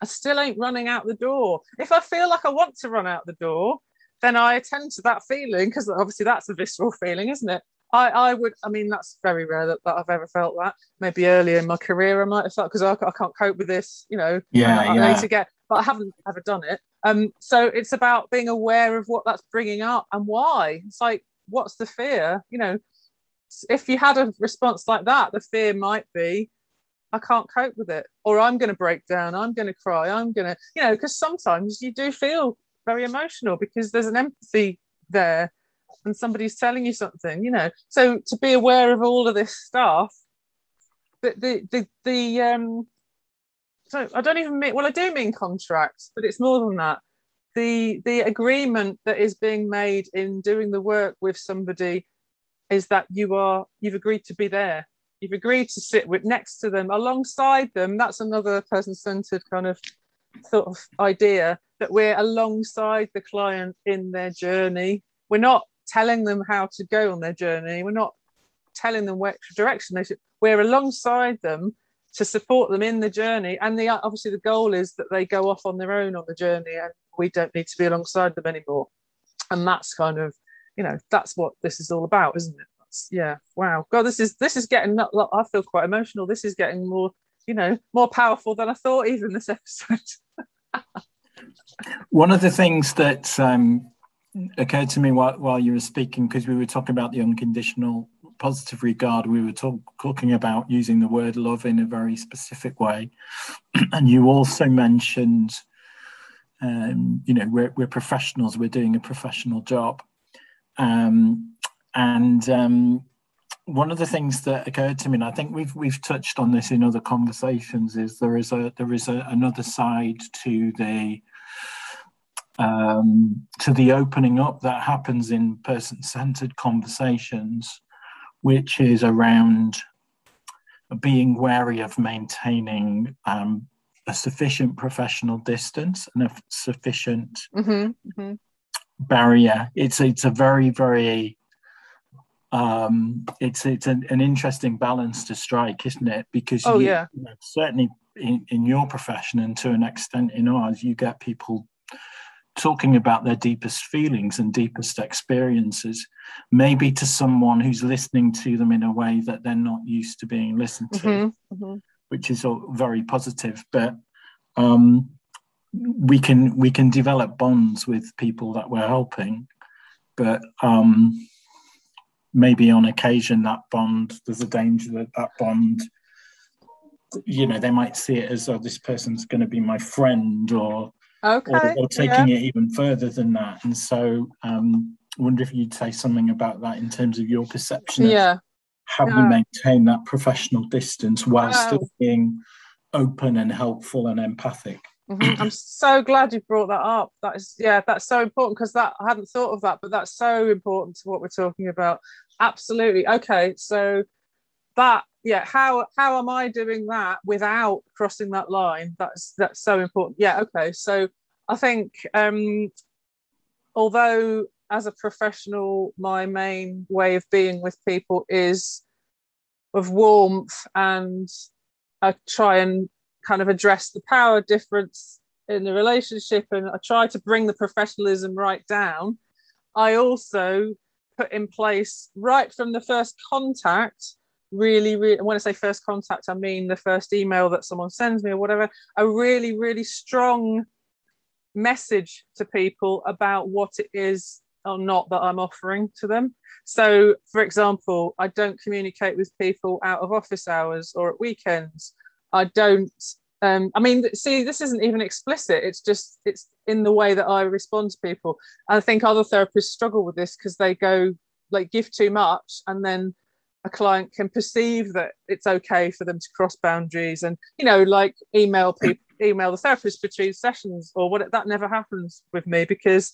I still ain't running out the door. If I feel like I want to run out the door, then I attend to that feeling because obviously that's a visceral feeling, isn't it? I, I would, I mean, that's very rare that, that I've ever felt that. Maybe earlier in my career, I might have felt because I, I can't cope with this, you know. Yeah, I, yeah. need to get, but I haven't ever done it. Um, so it's about being aware of what that's bringing up and why. It's like, what's the fear? You know, if you had a response like that, the fear might be, I can't cope with it, or I'm going to break down, I'm going to cry, I'm going to, you know, because sometimes you do feel very emotional because there's an empathy there and somebody's telling you something, you know. So to be aware of all of this stuff, the the the, the um so I don't even mean well, I do mean contracts, but it's more than that. The the agreement that is being made in doing the work with somebody is that you are you've agreed to be there you've agreed to sit with next to them alongside them that's another person-centered kind of sort of idea that we're alongside the client in their journey we're not telling them how to go on their journey. We're not telling them which direction they should we're alongside them to support them in the journey. And the obviously the goal is that they go off on their own on the journey and we don't need to be alongside them anymore. And that's kind of you know that's what this is all about isn't it? That's, yeah wow. God this is this is getting i feel quite emotional. This is getting more you know more powerful than i thought even this *laughs* episode. One of the things that um, occurred to me while, while you were speaking because we were talking about the unconditional positive regard. We were talk, talking about using the word love in a very specific way. *clears throat* And you also mentioned um, you know we're, we're professionals. We're doing a professional job. Um, and um, one of the things that occurred to me, and I think we've we've touched on this in other conversations, is there is a there is a, another side to the um, to the opening up that happens in person-centered conversations, which is around being wary of maintaining um, a sufficient professional distance and a sufficient mm-hmm, mm-hmm barrier. It's it's a very very um, it's it's an, an, interesting balance to strike, isn't it? Because oh you, yeah, you know, certainly in, in your profession and to an extent in ours, you get people talking about their deepest feelings and deepest experiences, maybe to someone who's listening to them in a way that they're not used to being listened to, mm-hmm, mm-hmm. which is all very positive. But um, we can we can develop bonds with people that we're helping, but um, maybe on occasion that bond there's a danger that that bond you know they might see it as oh this person's going to be my friend or okay or, or taking yeah. it even further than that and so um I wonder if you'd say something about that in terms of your perception yeah how yeah. we maintain that professional distance while wow. still being open and helpful and empathic Mm-hmm. I'm so glad you brought that up. That is, yeah, that's so important because that I hadn't thought of that, but that's so important to what we're talking about. Absolutely. Okay, so that, yeah, how how am I doing that without crossing that line? That's that's so important. Yeah. Okay. So I think um, although as a professional, my main way of being with people is of warmth and I try and kind of address the power difference in the relationship and I try to bring the professionalism right down. I also put in place right from the first contact, really, really, when I say first contact, I mean the first email that someone sends me or whatever, a really, really strong message to people about what it is or not that I'm offering to them. So, for example, I don't communicate with people out of office hours or at weekends. I don't. Um, I mean, see, this isn't even explicit. It's just it's in the way that I respond to people. I think other therapists struggle with this because they go like give too much, and then a client can perceive that it's okay for them to cross boundaries, and you know, like email *clears throat* people, email the therapist between sessions, or what. That never happens with me because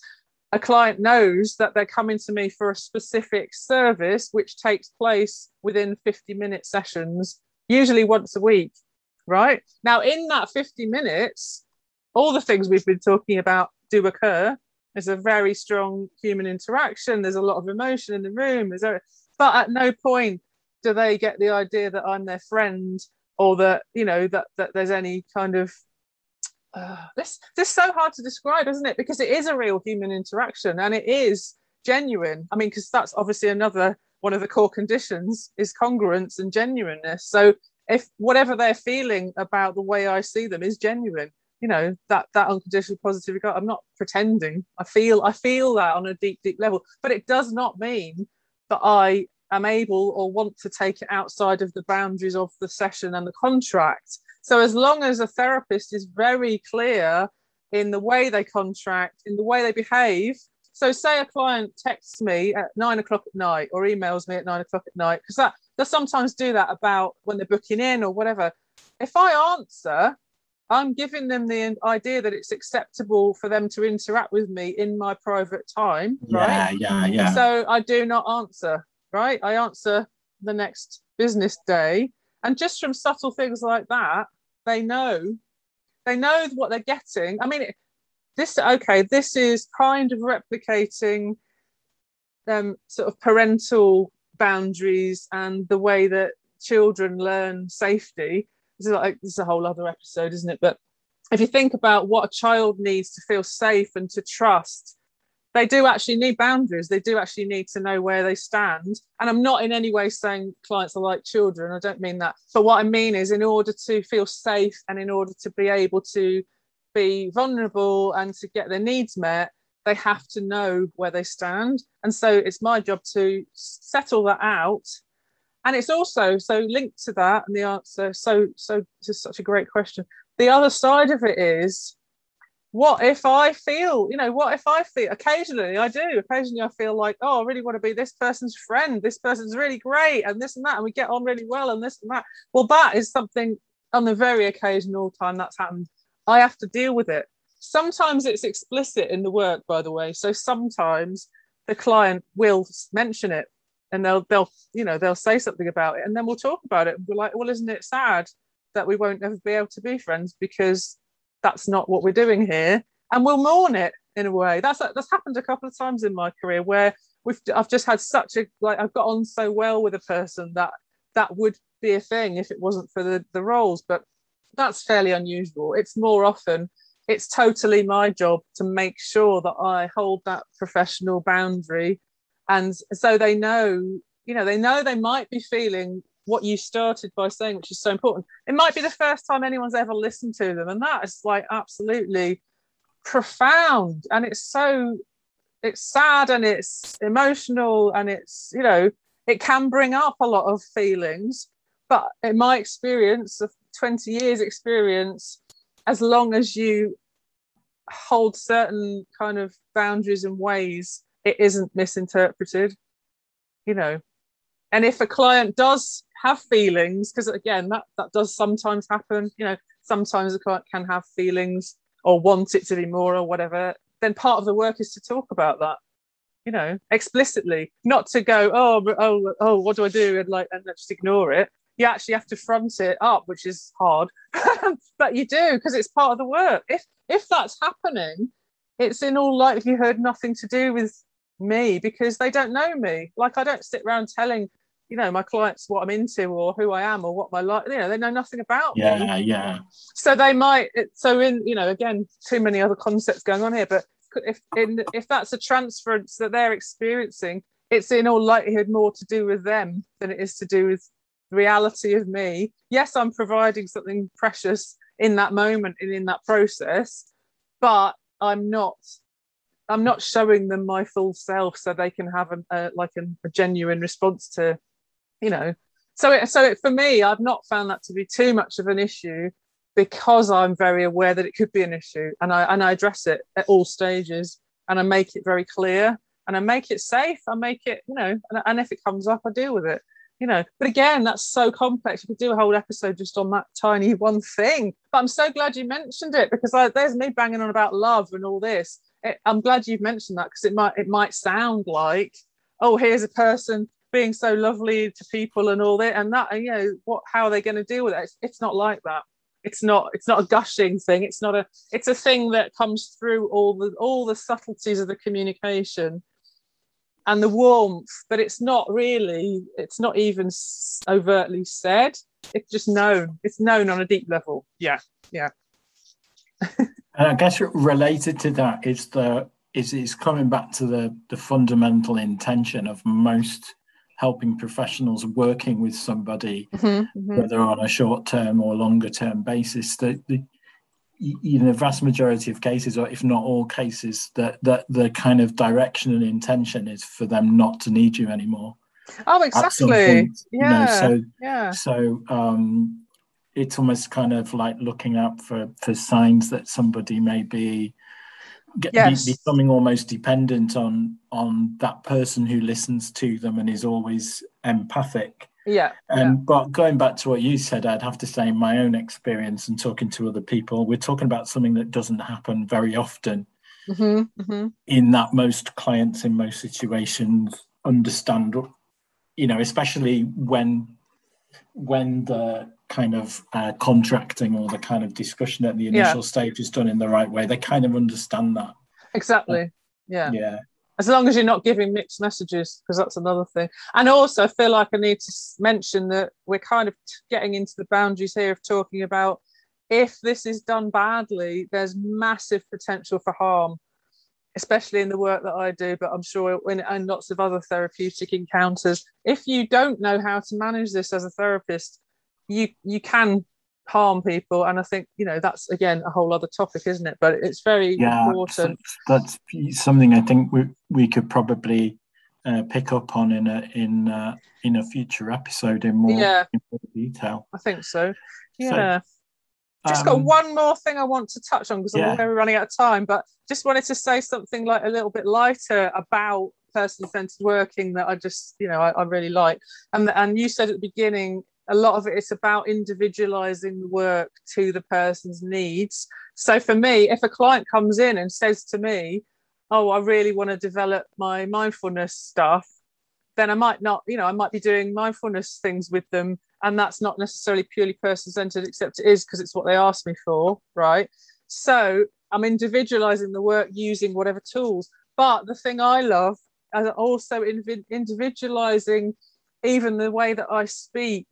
a client knows that they're coming to me for a specific service which takes place within 50 minute sessions usually once a week right? Now, in that 50 minutes, all the things we've been talking about do occur. There's a very strong human interaction. There's a lot of emotion in the room. There's a, but at no point do they get the idea that I'm their friend or that you know that that there's any kind of uh, this this is so hard to describe, isn't it? Because it is a real human interaction and it is genuine. I mean, because that's obviously another one of the core conditions is congruence and genuineness. So if whatever they're feeling about the way I see them is genuine, you know, that that unconditional positive regard, I'm not pretending. I feel I feel that on a deep, deep level, but it does not mean that I am able or want to take it outside of the boundaries of the session and the contract. So as long as a therapist is very clear in the way they contract, in the way they behave. So say a client texts me at nine o'clock at night or emails me at nine o'clock at night, because that they sometimes do that about when they're booking in or whatever. If I answer, I'm giving them the idea that it's acceptable for them to interact with me in my private time, right? Yeah, yeah, yeah. So I do not answer, right? I answer the next business day. And just from subtle things like that, they know they know what they're getting i mean this okay this is kind of replicating um, sort of parental boundaries and the way that children learn safety this is like this is a whole other episode isn't it but if you think about what a child needs to feel safe and to trust they do actually need boundaries. They do actually need to know where they stand. And I'm not in any way saying clients are like children. I don't mean that. But what I mean is, in order to feel safe and in order to be able to be vulnerable and to get their needs met, they have to know where they stand. And so it's my job to settle that out. And it's also so linked to that. And the answer, so, so, just such a great question. The other side of it is what if I feel, you know, what if I feel occasionally I do, occasionally I feel like, oh, I really want to be this person's friend. This person's really great, and this and that, and we get on really well, and this and that. Well, that is something on the very occasional time that's happened. I have to deal with it. Sometimes it's explicit in the work, by the way. So sometimes the client will mention it and they'll they'll you know they'll say something about it and then we'll talk about it. We're like well isn't it sad that we won't ever be able to be friends because that's not what we're doing here? And we'll mourn it in a way. That's that's happened a couple of times in my career where we've i've just had such a like i've got on so well with a person that that would be a thing if it wasn't for the the roles but that's fairly unusual. It's more often it's totally my job to make sure that i hold that professional boundary and so they know you know they know they might be feeling what you started by saying, which is so important. It might be the first time anyone's ever listened to them, and that is like absolutely profound. And it's so it's sad and it's emotional and it's you know it can bring up a lot of feelings. But in my experience of 20 years experience, as long as you hold certain kind of boundaries and ways, it isn't misinterpreted. You know, and if a client does have feelings, because again, that, that does sometimes happen, you know, sometimes a client can have feelings or want it to be more or whatever, then part of the work is to talk about that, you know, explicitly, not to go, oh, oh, oh, what do I do? And like, and just ignore it. You actually have to front it up, which is hard, *laughs* but you do because it's part of the work. If if that's happening, it's in all likelihood nothing to do with me because they don't know me. Like I don't sit around telling you know my clients what i'm into or who i am or what my life you know they know nothing about me. yeah me. yeah so they might so in you know again too many other concepts going on here but if in, if that's a transference that they're experiencing it's in all likelihood more to do with them than it is to do with reality of me yes i'm providing something precious in that moment and in that process but i'm not i'm not showing them my full self so they can have a, a like a, a genuine response to you know. So it, so it, for me i've not found that to be too much of an issue because i'm very aware that it could be an issue and i and i address it at all stages and i make it very clear and i make it safe. I make it you know and, and if it comes up i deal with it you know. But again that's so complex. We could do a whole episode just on that tiny one thing. But i'm so glad you mentioned it because I, there's me banging on about love and all this i'm glad you've mentioned that because it might it might sound like oh here's a person being so lovely to people and all that and that you know what how are they going to deal with it? It's, it's not like that. It's not it's not a gushing thing. It's not a it's a thing that comes through all the all the subtleties of the communication and the warmth but it's not really it's not even overtly said. It's just known. It's known on a deep level. Yeah yeah *laughs* and i guess related to that is the is is coming back to the the fundamental intention of most helping professionals working with somebody, mm-hmm, mm-hmm. whether on a short term or longer term basis, that the, in the vast majority of cases, or if not all cases, that that the kind of direction and intention is for them not to need you anymore. Oh, exactly. Yeah. You know, so yeah. So um, it's almost kind of like looking out for for signs that somebody may be get, yes. be, becoming almost dependent on on that person who listens to them and is always empathic. Yeah. And yeah. but going back to what you said, I'd have to say in my own experience and talking to other people, we're talking about something that doesn't happen very often. Mm-hmm, mm-hmm. In that most clients in most situations understand, you know, especially when when the kind of uh, contracting or the kind of discussion at the initial yeah. stage is done in the right way, they kind of understand that. Exactly. Yeah. Yeah. As long as you're not giving mixed messages, because that's another thing. And also, I feel like I need to mention that we're kind of getting into the boundaries here of talking about if this is done badly, there's massive potential for harm, especially in the work that I do, but I'm sure in and lots of other therapeutic encounters. If you don't know how to manage this as a therapist, you you can harm people and i think you know that's again a whole other topic isn't it? But it's very yeah, important. that's something i think we, we could probably uh, pick up on in a in uh, in a future episode in more, yeah. in more detail. I think so. Yeah. So, just um, got one more thing i want to touch on because yeah. we're running out of time but just wanted to say something like a little bit lighter about person-centered working that i just you know I, I really like. And and you said at the beginning a lot of it is about individualizing the work to the person's needs. So for me, if a client comes in and says to me, Oh, I really want to develop my mindfulness stuff, then I might not, you know, I might be doing mindfulness things with them. And that's not necessarily purely person centered, except it is because it's what they asked me for. Right. So I'm individualizing the work using whatever tools. But the thing I love is also individualizing even the way that I speak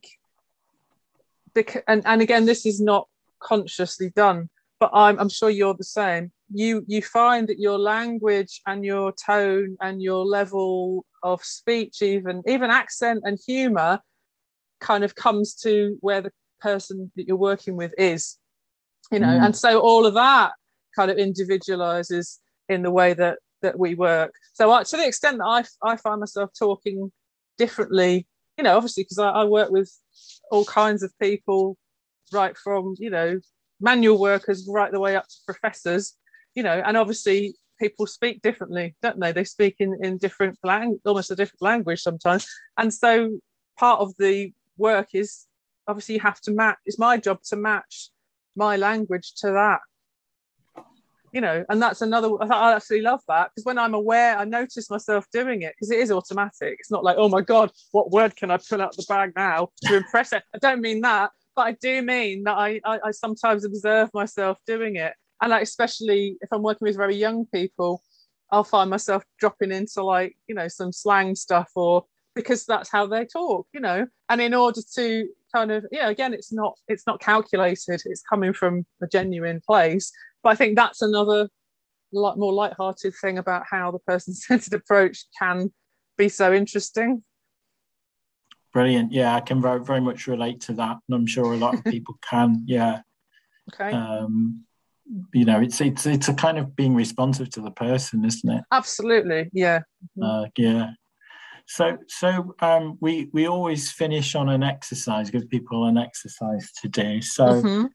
because, and, and again, this is not consciously done, but I'm, I'm sure you're the same. You you find that your language and your tone and your level of speech, even even accent and humor, kind of comes to where the person that you're working with is, you know, mm. and so all of that kind of individualizes in the way that that we work. So I, to the extent that I I find myself talking differently, you know, obviously because I, I work with all kinds of people, right from you know manual workers right the way up to professors, you know, and obviously people speak differently, don't they? They speak in in different language, almost a different language sometimes, and so part of the work is obviously you have to match. It's my job to match my language to that you know and that's another i oh, actually love that. Because when i'm aware i notice myself doing it because it is automatic. It's not like oh my god what word can i pull out the bag now to impress it? I don't mean that but i do mean that I, I, I sometimes observe myself doing it. And like especially if i'm working with very young people i'll find myself dropping into like you know some slang stuff or because that's how they talk you know? And in order to kind of yeah again it's not it's not calculated it's coming from a genuine place but I think that's another lot more light-hearted thing about how the person-centered *laughs* approach can be so interesting. Brilliant. Yeah, I can very, very much relate to that, and I'm sure a lot of *laughs* people can. Yeah. Okay. Um, you know, it's it's it's a kind of being responsive to the person, isn't it? Absolutely. Yeah. Uh, yeah. So so um, we we always finish on an exercise, give people an exercise to do. So. Mm-hmm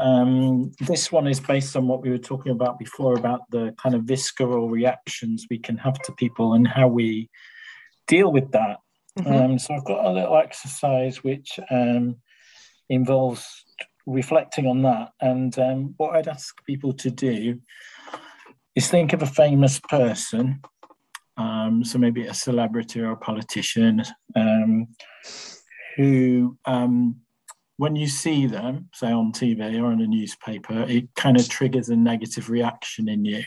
um, this one is based on what we were talking about before about the kind of visceral reactions we can have to people and how we deal with that. Mm-hmm. Um, so I've got a little exercise which um, involves reflecting on that. And um, what I'd ask people to do is think of a famous person, um, so maybe a celebrity or a politician, um, who when you see them, say on TV or in a newspaper, it kind of triggers a negative reaction in you.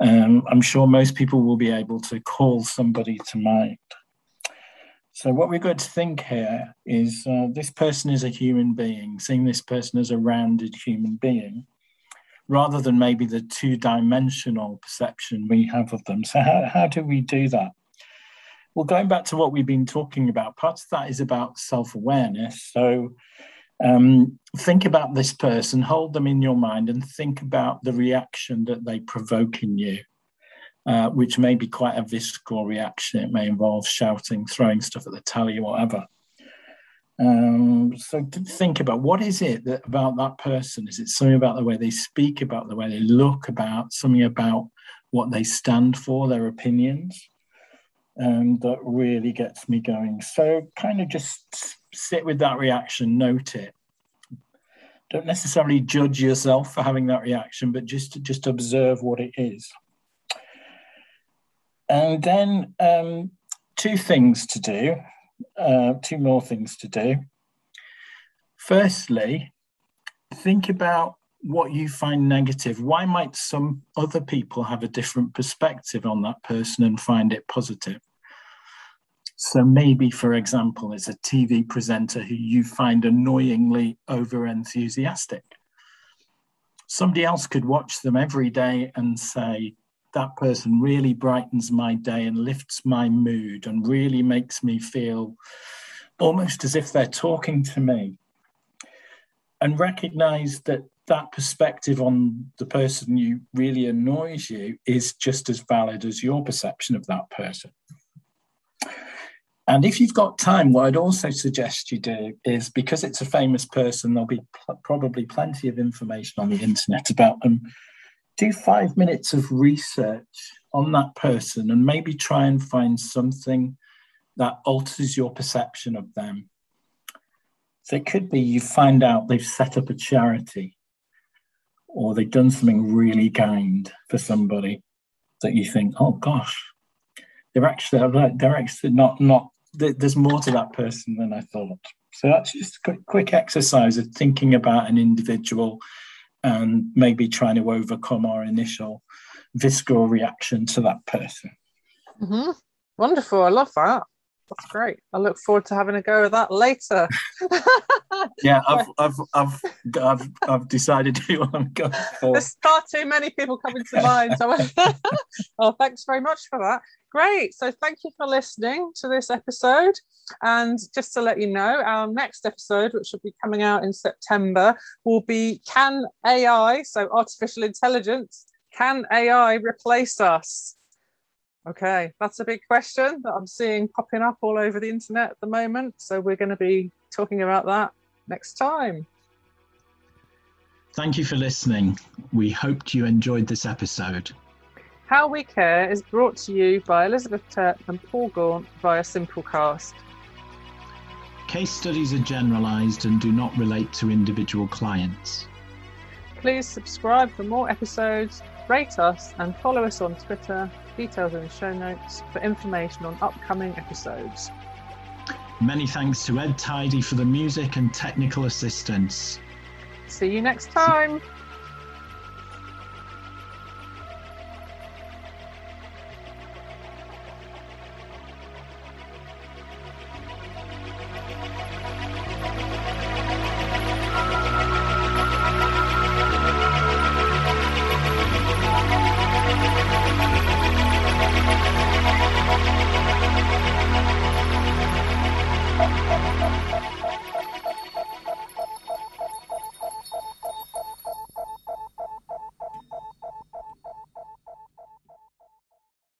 Um, I'm sure most people will be able to call somebody to mind. So, what we're going to think here is uh, this person is a human being, seeing this person as a rounded human being, rather than maybe the two dimensional perception we have of them. So, how, how do we do that? Well, going back to what we've been talking about, part of that is about self awareness. So um, think about this person, hold them in your mind, and think about the reaction that they provoke in you. uh, which may be quite a visceral reaction. It may involve shouting, throwing stuff at the telly, or whatever. Um, so think about what is it that about that person? Is it something about the way they speak, about the way they look, about something about what they stand for, their opinions? And that really gets me going. So kind of just sit with that reaction, note it. Don't necessarily judge yourself for having that reaction, but just just observe what it is. And then um, two things to do, uh, two more things to do. Firstly, think about what you find negative. Why might some other people have a different perspective on that person and find it positive? So maybe, for example, as a TV presenter who you find annoyingly over enthusiastic. Somebody else could watch them every day and say, that person really brightens my day and lifts my mood and really makes me feel almost as if they're talking to me. And recognize that that perspective on the person you really annoys you is just as valid as your perception of that person. And if you've got time, what I'd also suggest you do is because it's a famous person, there'll be pl- probably plenty of information on the internet about them. Do five minutes of research on that person and maybe try and find something that alters your perception of them. So it could be you find out they've set up a charity or they've done something really kind for somebody that you think, oh gosh, they're actually they're actually not not there's more to that person than I thought. So that's just a quick exercise of thinking about an individual and maybe trying to overcome our initial visceral reaction to that person. Mm-hmm. Wonderful. I love that. That's great. I look forward to having a go at that later. *laughs* yeah, I've, *laughs* I've, I've, I've, I've decided who I'm going for. There's far too many people coming to mind. So, oh, *laughs* thanks very much for that. Great. So, thank you for listening to this episode. And just to let you know, our next episode, which will be coming out in September, will be Can AI, so artificial intelligence, can AI replace us? Okay, that's a big question that I'm seeing popping up all over the internet at the moment. So, we're going to be talking about that next time. Thank you for listening. We hoped you enjoyed this episode. How We Care is brought to you by Elizabeth Turk and Paul Gaunt via Simplecast. Case studies are generalised and do not relate to individual clients. Please subscribe for more episodes, rate us, and follow us on Twitter. Details in the show notes for information on upcoming episodes. Many thanks to Ed Tidy for the music and technical assistance. See you next time.